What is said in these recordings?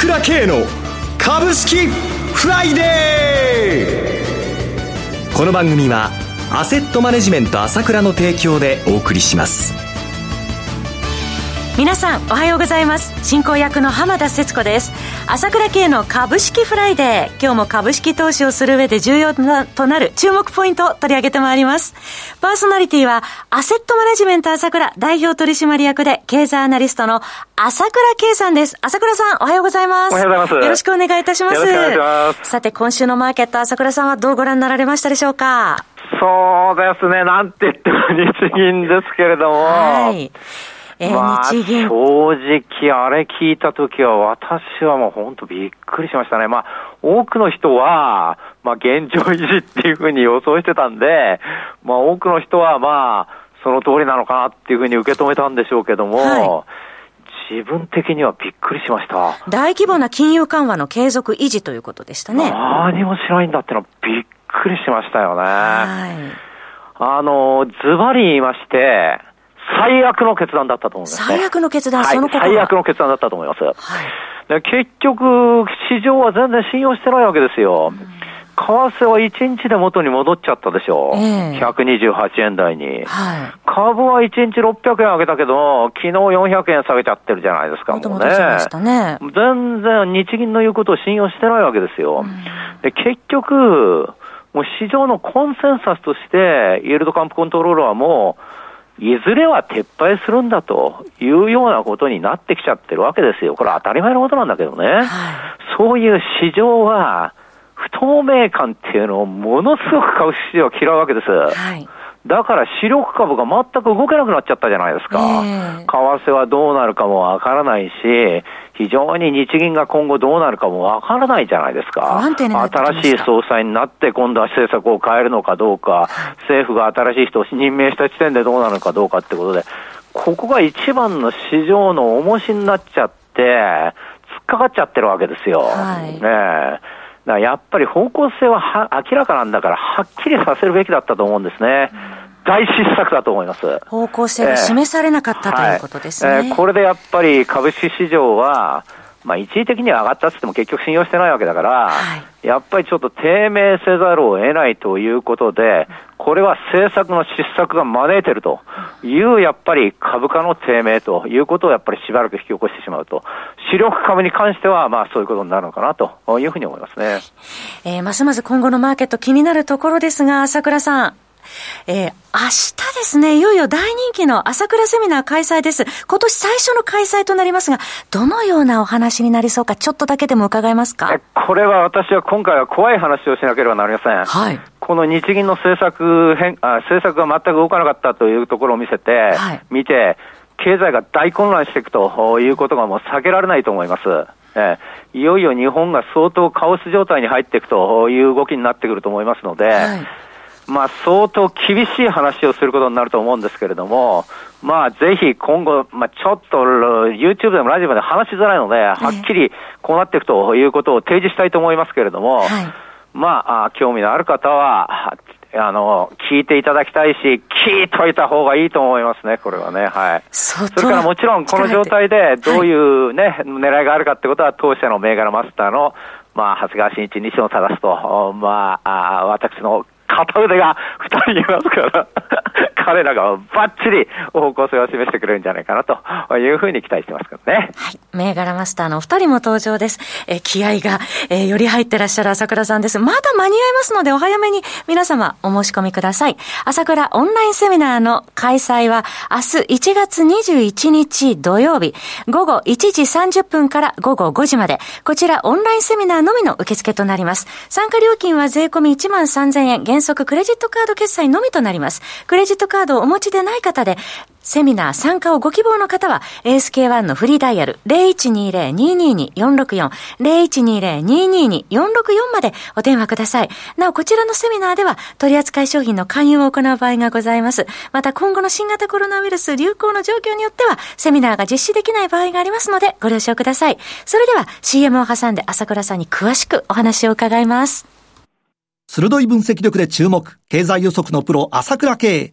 倉慶の株式フライデー。この番組はアセットマネジメント朝倉の提供でお送りします。皆さんおはようございます。進行役の浜田節子です。朝倉慶の株式フライデー。今日も株式投資をする上で重要となる注目ポイントを取り上げてまいります。パーソナリティはアセットマネジメント朝倉代表取締役で経済アナリストの朝倉慶さんです。朝倉さんおはようございます。おはようございます。よろしくお願いいたします。よろしくお願いします。さて今週のマーケット朝倉さんはどうご覧になられましたでしょうか？そうですね、なんて言っても日銀ですけれども、はいえーまあ、正直、あれ聞いたときは、私はもう本当びっくりしましたね。まあ、多くの人は、まあ、現状維持っていうふうに予想してたんで、まあ、多くの人は、まあ、その通りなのかなっていうふうに受け止めたんでしょうけども、は自分的にはびっくりしました。大規模な金融緩和の継続維持ということでしたね何もしないんだってのはびっくりしましたよね。はいあの、ズバリ言いまして、最悪の決断だったと思います、ね。最悪の決断はいその最悪の決断だったと思います。はいで結局、市場は全然信用してないわけですよ。為替は1日で元に戻っちゃったでしょ。ええ128円台に。はい株は1日600円上げたけど、昨日400円下げちゃってるじゃないですか、もうね。ね全然日銀の言うことを信用してないわけですよ。で、結局、もう市場のコンセンサスとして、イールドカンプコントロールはもう、いずれは撤廃するんだというようなことになってきちゃってるわけですよ。これ当たり前のことなんだけどね。はいそういう市場は、不透明感っていうのをものすごく株式市場は嫌うわけです。はいだから主力株が全く動けなくなっちゃったじゃないですか。ええ為替はどうなるかもわからないし、非常に日銀が今後どうなるかもわからないじゃないですか。新しい総裁になって今度は政策を変えるのかどうか、政府が新しい人を任命した時点でどうなるのかどうかってことで、ここが一番の市場の重しになっちゃって、突っかかっちゃってるわけですよ。はいねえ。やっぱり方向性はは明らかなんだから、はっきりさせるべきだったと思うんですね。大失策だと思います。方向性が示されなかったということですね。はいえーこれでやっぱり株式市場は、まあ一時的には上がったって言っても結局信用してないわけだから、はやっぱりちょっと低迷せざるを得ないということで、これは政策の失策が招いてるという、やっぱり株価の低迷ということをやっぱりしばらく引き起こしてしまうと。主力株に関しては、まあそういうことになるのかなというふうに思いますね。えーますます今後のマーケット気になるところですが、朝倉さん。えー明日ですね、いよいよ大人気の朝倉セミナー開催です。今年最初の開催となりますが、どのようなお話になりそうか、ちょっとだけでも伺えますか？えこれは私は今回は怖い話をしなければなりません。はい。この日銀の政策変あ政策が全く動かなかったというところを見せて、はい見て、経済が大混乱していくということがもう避けられないと思います。ええいよいよ日本が相当カオス状態に入っていくという動きになってくると思いますので、はい。まあ相当厳しい話をすることになると思うんですけれども、まあぜひ今後、まあちょっと YouTube でもラジオでも話しづらいので、はっきりこうなっていくということを提示したいと思いますけれども、はい。まああ興味のある方は、あの、聞いていただきたいし、聞いといた方がいいと思いますね、これはね、はい。相それからもちろん、この状態でどういうね、狙いがあるかってことは、当社の銘柄マスターの、まあ、長谷川慎一、西野忠と、まあ、あ私の片腕が二人いますから、彼らがバッチリ方向性を示してくれるんじゃないかなというふうに期待してますけどね。はい。銘柄マスターのお二人も登場です。えー気合が、えーより入ってらっしゃる朝倉さんです。まだ間に合いますので、お早めに皆様お申し込みください。朝倉オンラインセミナーの開催は、明日1月21日土曜日、午後1時30分から午後5時まで、こちらオンラインセミナーのみの受付となります。参加料金は税込み1万3000円、原則クレジットカード決済のみとなります。クレジットカードカードをお持ちでない方で、セミナー参加をご希望の方は、ASK1 のフリーダイヤル0120-222-464、0120-222-464までお電話ください。なお、こちらのセミナーでは、取扱い商品の勧誘を行う場合がございます。また、今後の新型コロナウイルス流行の状況によっては、セミナーが実施できない場合がありますので、ご了承ください。それでは、CM を挟んで朝倉さんに詳しくお話を伺います。鋭い分析力で注目、経済予測のプロ、朝倉慶。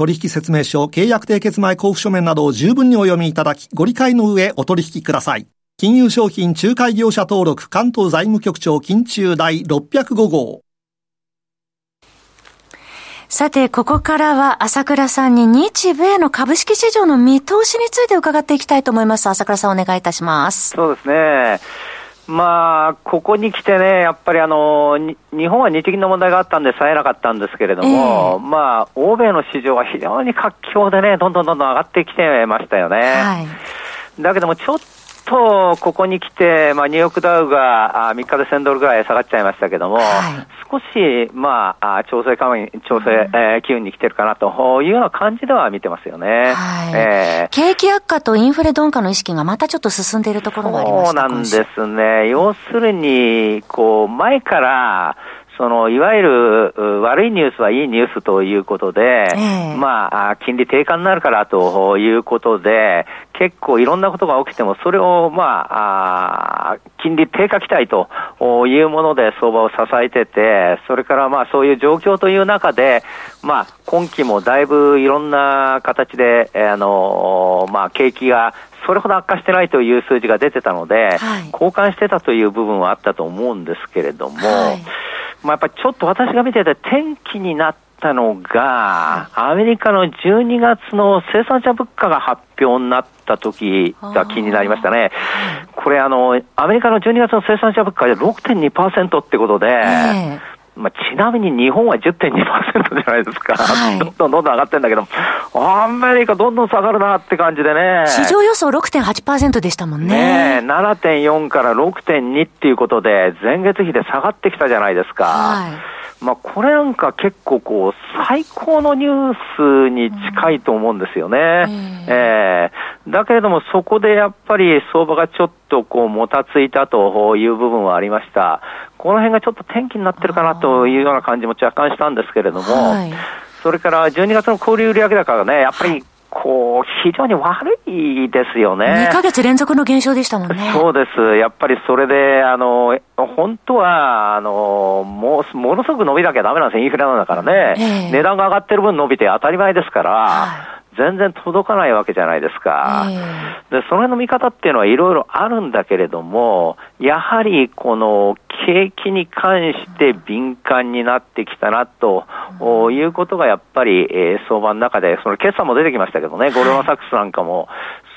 取引説明書、契約締結前交付書面などを十分にお読みいただき、ご理解の上お取引ください。金融商品仲介業者登録関東財務局長金中第605号。さて、ここからは朝倉さんに日米の株式市場の見通しについて伺っていきたいと思います。朝倉さんお願いいたします。そうですね。まあ、ここに来てね、やっぱりあの、日本は日銀の問題があったんで、冴えなかったんですけれども、えー、まあ、欧米の市場は非常に活況でね、どんどんどんどん上がってきてましたよね。はい、だけども、ちょっとここに来て、まあ、ニューヨークダウが3日で1000ドルぐらい下がっちゃいましたけども、はい、少し、まあ、調整緩和調整、えー、機運に来てるかなというような感じでは見てますよね。はい。えー、景気悪化とインフレ鈍化の意識がまたちょっと進んでいるところがありまそうなんですね。要するに、こう、前から、そのいわゆる悪いニュースはいいニュースということで、えー、まあ、金利低下になるからということで、結構いろんなことが起きても、それを、まあ、あ金利低下期待というもので相場を支えてて、それからまあそういう状況という中で、まあ、今期もだいぶいろんな形で、あのまあ、景気がそれほど悪化してないという数字が出てたので、はい、交換してたという部分はあったと思うんですけれども、はいまあ、やっぱりちょっと私が見てて天気になったのが、アメリカの12月の生産者物価が発表になった時が気になりましたね。これあの、アメリカの12月の生産者物価で6.2%ってことで、えーまあ、ちなみに日本は10.2%じゃないですか、はい、どんどんどんどん上がってるんだけど、アメリカどんどん下がるなって感じでね。市場予想6.8%でしたもんね。ね7.4から6.2っていうことで、前月比で下がってきたじゃないですか。はいまあ、これなんか結構こう、最高のニュースに近いと思うんですよね。うん、えー、だけれども、そこでやっぱり相場がちょっとこう、もたついたという部分はありました。この辺がちょっと転機になってるかなというような感じも若干したんですけれども、はい、それから12月の小売売上高がね、やっぱりこう、非常に悪いですよね。2ヶ月連続の減少でしたもんね。そうです。やっぱりそれで、あの、本当は、あの、もう、ものすごく伸びなきゃダメなんですよ。インフレなんだからね。えー、値段が上がってる分伸びて当たり前ですから、はい全然届かないわけじゃないですか。で、その辺の見方っていうのはいろいろあるんだけれども、やはりこの景気に関して敏感になってきたなと、いうことがやっぱり、えー、相場の中で、その決算も出てきましたけどね、ゴルマサックスなんかも、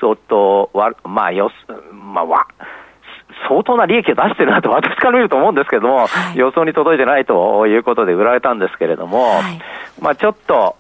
相当わ、まあ、よす、まあ、わ、相当な利益を出してるなと私から見ると思うんですけれども、はい、予想に届いてないということで売られたんですけれども、はい、まあちょっと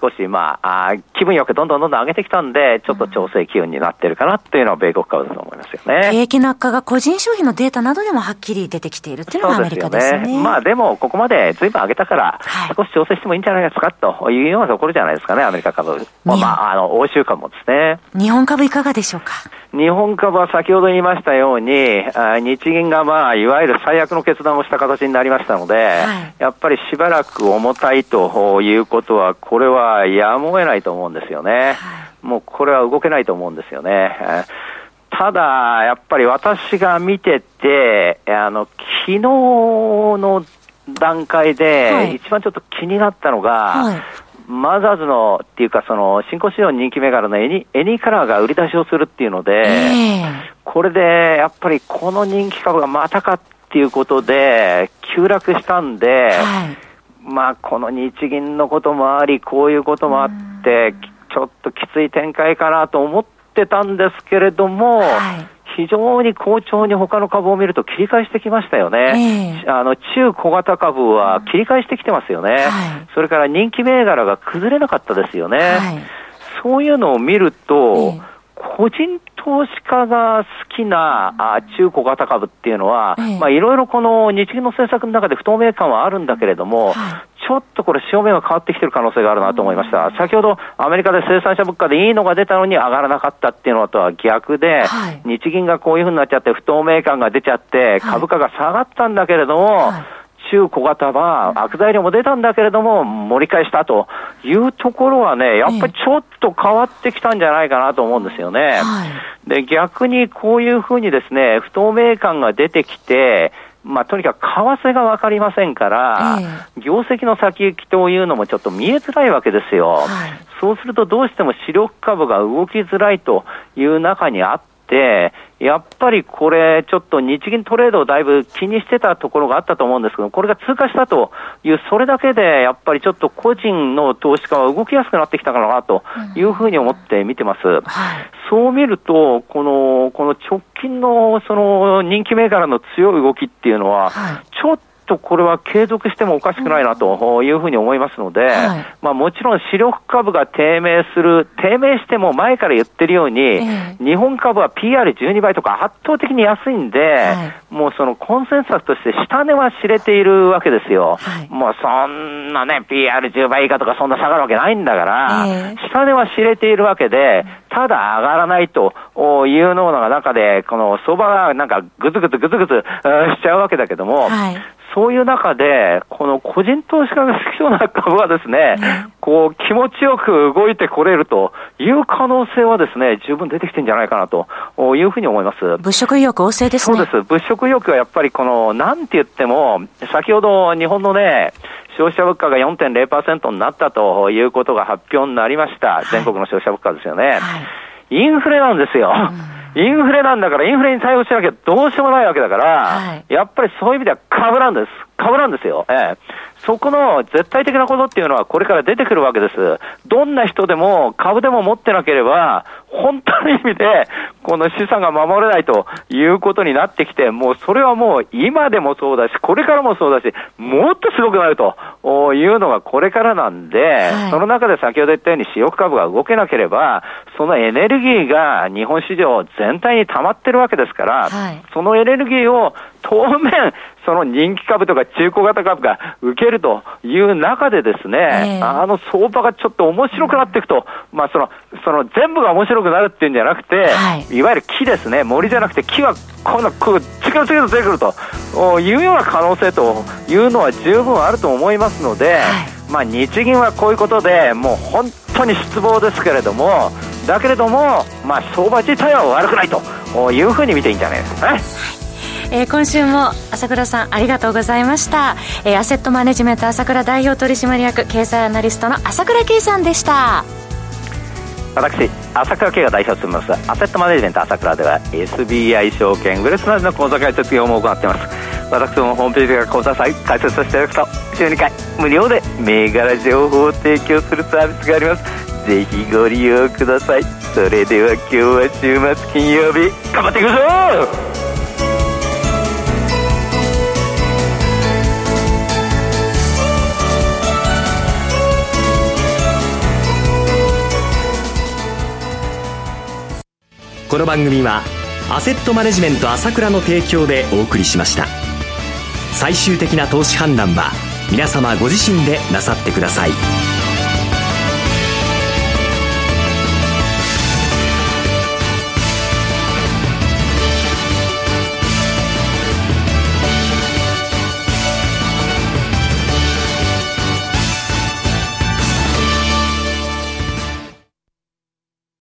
少しまあ気分よくどんどんどんどん上げてきたんで、ちょっと調整機運になってるかなっていうのは米国株だと思いますよね。景気の悪化が個人消費のデータなどでもはっきり出てきているっていうのがアメリカですね。すねまあでもここまでずいぶん上げたから、少し調整してもいいんじゃないですかというようなところじゃないですかね、アメリカ株。まあ、まあ、あの欧州株もですね。日本株いかがでしょうか？日本株は先ほど言いましたように、日銀がまあ、いわゆる最悪の決断をした形になりましたので、はい、やっぱりしばらく重たいということは、これはやむを得ないと思うんですよね。はい、もうこれは動けないと思うんですよね。ただ、やっぱり私が見てて、あの、昨日の段階で、一番ちょっと気になったのが、はいマザーズのっていうか、その新興市場人気銘柄のエニエニーカラーが売り出しをするっていうので、えー、これでやっぱりこの人気株がまたかっていうことで、急落したんで、はい、まあ、この日銀のこともあり、こういうこともあって、ちょっときつい展開かなと思ってたんですけれども、はい非常に好調に他の株を見ると切り返してきましたよね。えー、あの、中小型株は切り返してきてますよね。はい、それから人気銘柄が崩れなかったですよね。はい、そういうのを見ると、えー、個人投資家が好きなあ中小型株っていうのは、まあいろいろこの日銀の政策の中で不透明感はあるんだけれども、ちょっとこれ、潮目が変わってきてる可能性があるなと思いました。先ほど、アメリカで生産者物価でいいのが出たのに上がらなかったっていうのとは逆で、はい、日銀がこういうふうになっちゃって、不透明感が出ちゃって、株価が下がったんだけれども、はい。中小型は悪材料も出たんだけれども、盛り返したというところはね、やっぱりちょっと変わってきたんじゃないかなと思うんですよね。はい、で、逆にこういうふうにですね、不透明感が出てきて、まあ、とにかく為替が分かりませんから、えー、業績の先行きというのもちょっと見えづらいわけですよ。はい、そうするとどうしても主力株が動きづらいという中にあって、やっぱりこれ、ちょっと日銀トレードをだいぶ気にしてたところがあったと思うんですけど、これが通過したという、それだけでやっぱりちょっと個人の投資家は動きやすくなってきたかなというふうに思って見てます。うんはい、そう見ると、この、この直近のその人気銘柄の強い動きっていうのは、ちょっととこれは継続してもおかしくないなというふうに思いますので、はい、まあ、もちろん主力株が低迷する、低迷しても前から言ってるように、えー、日本株は PR12 倍とか圧倒的に安いんで、はい、もうそのコンセンサスとして下値は知れているわけですよ。はい、もうそんなね、PR10 倍以下とかそんな下がるわけないんだから、えー、下値は知れているわけで、ただ上がらないというのが中で、この相場がなんかぐずぐずぐずぐずしちゃうわけだけども、そういう中で、この個人投資家が好きそうな株はですね、こう気持ちよく動いてこれるという可能性はですね、十分出てきてるんじゃないかなというふうに思います。物色意欲旺盛ですね。そうです。物色意欲はやっぱりこの、なんて言っても、先ほど日本のね、消費者物価が4.0%になったということが発表になりました。全国の消費者物価ですよね。はい、インフレなんですよ。うんインフレなんだから、インフレに対応しなきゃどうしようもないわけだから、はい、やっぱりそういう意味では株なんです。株なんですよ。ええ。そこの絶対的なことっていうのはこれから出てくるわけです。どんな人でも株でも持ってなければ、本当の意味で、この資産が守れないということになってきて、もうそれはもう今でもそうだし、これからもそうだし、もっとすごくなるというのがこれからなんで、はい、その中で先ほど言ったように主力株が動けなければ、そのエネルギーが日本市場全体に溜まってるわけですから、はい、そのエネルギーを当面、その人気株とか中古型株が受けるという中でですね、えー、あの相場がちょっと面白くなっていくと、まあその、その全部が面白くなるっていうんじゃなくて、はい、いわゆる木ですね、森じゃなくて木はこんな、こう、次々と出てくるというような可能性というのは十分あると思いますので、はい、まあ日銀はこういうことで、もう本当に失望ですけれども、だけれども、まあ相場自体は悪くないというふうに見ていいんじゃないですかね。えー、今週も朝倉さんありがとうございました、えー、アセットマネジメント朝倉代表取締役経済アナリストの朝倉圭さんでした。私朝倉圭が代表を務めますアセットマネジメント朝倉では SBI 証券ウェルスナビの口座開設業務を行っています。私どもホームページから口座開設させていただくと週2回無料で銘柄情報を提供するサービスがありますぜひご利用ください。それでは今日は週末金曜日頑張っていくぞ！この番組はアセットマネジメント朝倉の提供でお送りしました。最終的な投資判断は皆様ご自身でなさってください。